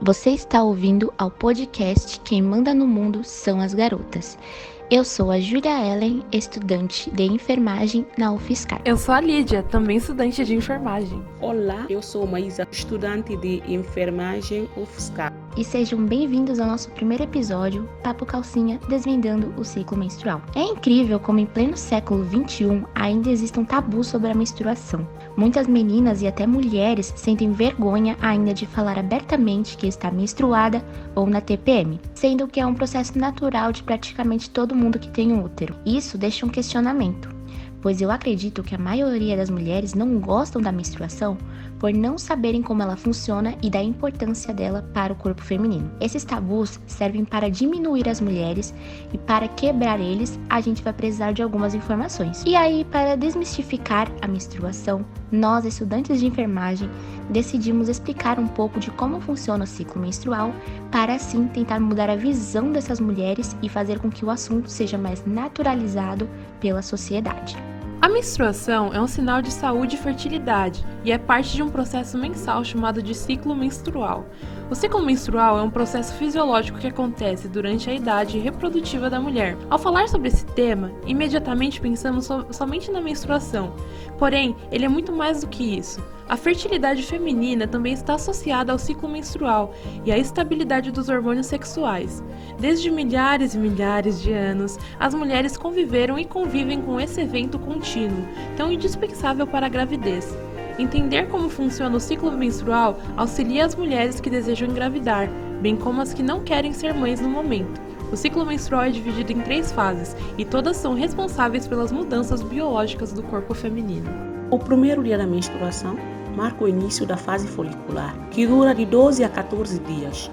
Você está ouvindo ao podcast Quem Manda no Mundo são as Garotas. Eu sou a Júlia Ellen, estudante de enfermagem na UFSCar. Eu sou a Lídia, também estudante de enfermagem. Olá, eu sou Maísa, estudante de enfermagem UFSCar. E sejam bem-vindos ao nosso primeiro episódio, Papo Calcinha, desvendando o ciclo menstrual. É incrível como em pleno século XXI ainda existe um tabu sobre a menstruação. Muitas meninas e até mulheres sentem vergonha ainda de falar abertamente que está menstruada ou na TPM, sendo que é um processo natural de praticamente todo mundo que tem útero. Isso deixa um questionamento, pois eu acredito que a maioria das mulheres não gostam da menstruação por não saberem como ela funciona e da importância dela para o corpo feminino. Esses tabus servem para diminuir as mulheres e para quebrar eles, a gente vai precisar de algumas informações. E aí, para desmistificar a menstruação, nós, estudantes de enfermagem, decidimos explicar um pouco de como funciona o ciclo menstrual, para assim tentar mudar a visão dessas mulheres e fazer com que o assunto seja mais naturalizado pela sociedade. A menstruação é um sinal de saúde e fertilidade e é parte de um processo mensal chamado de ciclo menstrual. O ciclo menstrual é um processo fisiológico que acontece durante a idade reprodutiva da mulher. Ao falar sobre esse tema, imediatamente pensamos so somente na menstruação, porém, ele é muito mais do que isso. A fertilidade feminina também está associada ao ciclo menstrual e à estabilidade dos hormônios sexuais. Desde milhares e milhares de anos, as mulheres conviveram e convivem com esse evento contínuo, tão indispensável para a gravidez. Entender como funciona o ciclo menstrual auxilia as mulheres que desejam engravidar, bem como as que não querem ser mães no momento. O ciclo menstrual é dividido em três fases e todas são responsáveis pelas mudanças biológicas do corpo feminino. O primeiro dia da menstruação marca o início da fase folicular, que dura de 12 a 14 dias.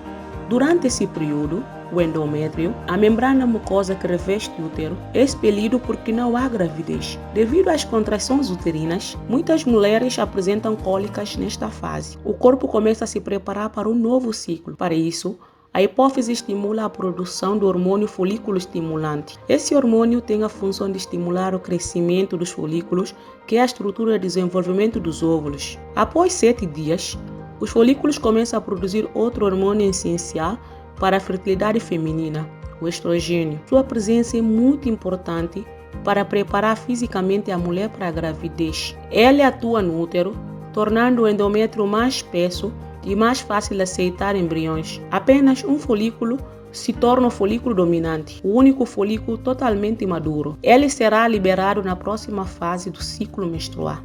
Durante esse período, o endométrio, a membrana mucosa que reveste o útero, é expelido porque não há gravidez. Devido às contrações uterinas, muitas mulheres apresentam cólicas nesta fase. O corpo começa a se preparar para um novo ciclo. Para isso, a hipófise estimula a produção do hormônio folículo estimulante. Esse hormônio tem a função de estimular o crescimento dos folículos, que é a estrutura de desenvolvimento dos óvulos. Após sete dias, os folículos começam a produzir outro hormônio essencial para a fertilidade feminina, o estrogênio. Sua presença é muito importante para preparar fisicamente a mulher para a gravidez. Ele atua no útero, tornando o endométrio mais espesso e mais fácil aceitar embriões. Apenas um folículo se torna o folículo dominante, o único folículo totalmente maduro. Ele será liberado na próxima fase do ciclo menstrual.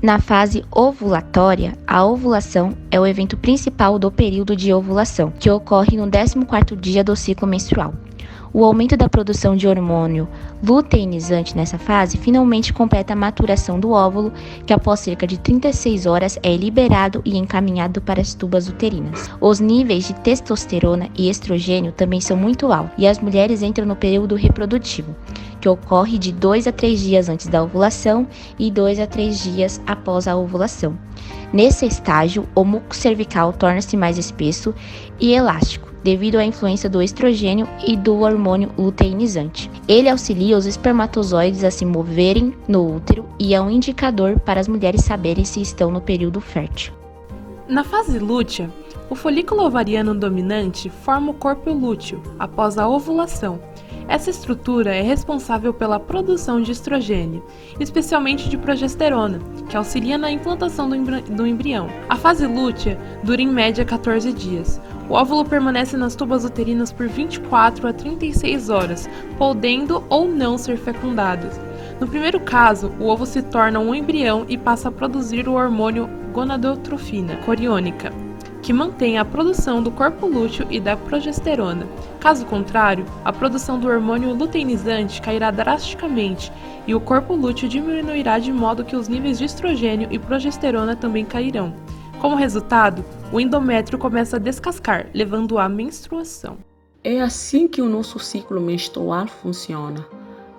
Na fase ovulatória, a ovulação é o evento principal do período de ovulação, que ocorre no 14º dia do ciclo menstrual. O aumento da produção de hormônio luteinizante nessa fase finalmente completa a maturação do óvulo, que após cerca de 36 horas é liberado e encaminhado para as tubas uterinas. Os níveis de testosterona e estrogênio também são muito altos e as mulheres entram no período reprodutivo, que ocorre de 2 a 3 dias antes da ovulação e 2 a 3 dias após a ovulação. Nesse estágio, o muco cervical torna-se mais espesso e elástico devido à influência do estrogênio e do hormônio luteinizante. Ele auxilia os espermatozoides a se moverem no útero e é um indicador para as mulheres saberem se estão no período fértil. Na fase lútea, o folículo ovariano dominante forma o corpo lúteo após a ovulação essa estrutura é responsável pela produção de estrogênio, especialmente de progesterona, que auxilia na implantação do embrião. A fase lútea dura em média 14 dias. O óvulo permanece nas tubas uterinas por 24 a 36 horas, podendo ou não ser fecundado. No primeiro caso, o ovo se torna um embrião e passa a produzir o hormônio gonadotrofina coriônica, que mantém a produção do corpo lúteo e da progesterona. Caso contrário, a produção do hormônio luteinizante cairá drasticamente e o corpo lúteo diminuirá de modo que os níveis de estrogênio e progesterona também cairão. Como resultado, o endométrio começa a descascar, levando à menstruação. É assim que o nosso ciclo menstrual funciona.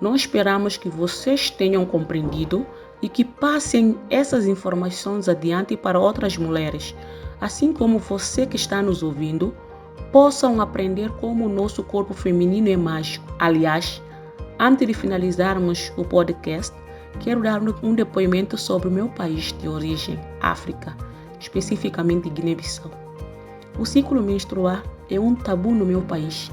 Nós esperamos que vocês tenham compreendido e que passem essas informações adiante para outras mulheres assim como você que está nos ouvindo, possam aprender como o nosso corpo feminino é mágico. Aliás, antes de finalizarmos o podcast, quero dar um depoimento sobre o meu país de origem, África, especificamente Guiné-Bissau. o ciclo menstrual é um tabu no meu país.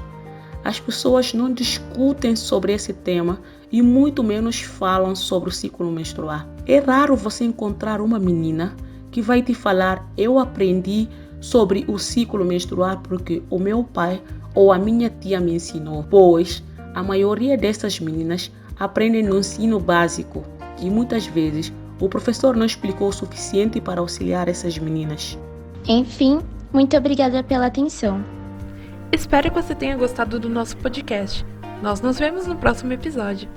As pessoas não discutem sobre esse tema e muito menos falam sobre o ciclo menstrual. É raro você encontrar uma menina que vai te falar: Eu aprendi sobre o ciclo menstrual porque o meu pai ou a minha tia me ensinou. Pois a maioria dessas meninas aprendem no ensino básico e muitas vezes o professor não explicou o suficiente para auxiliar essas meninas. Enfim, muito obrigada pela atenção. Espero que você tenha gostado do nosso podcast. Nós nos vemos no próximo episódio.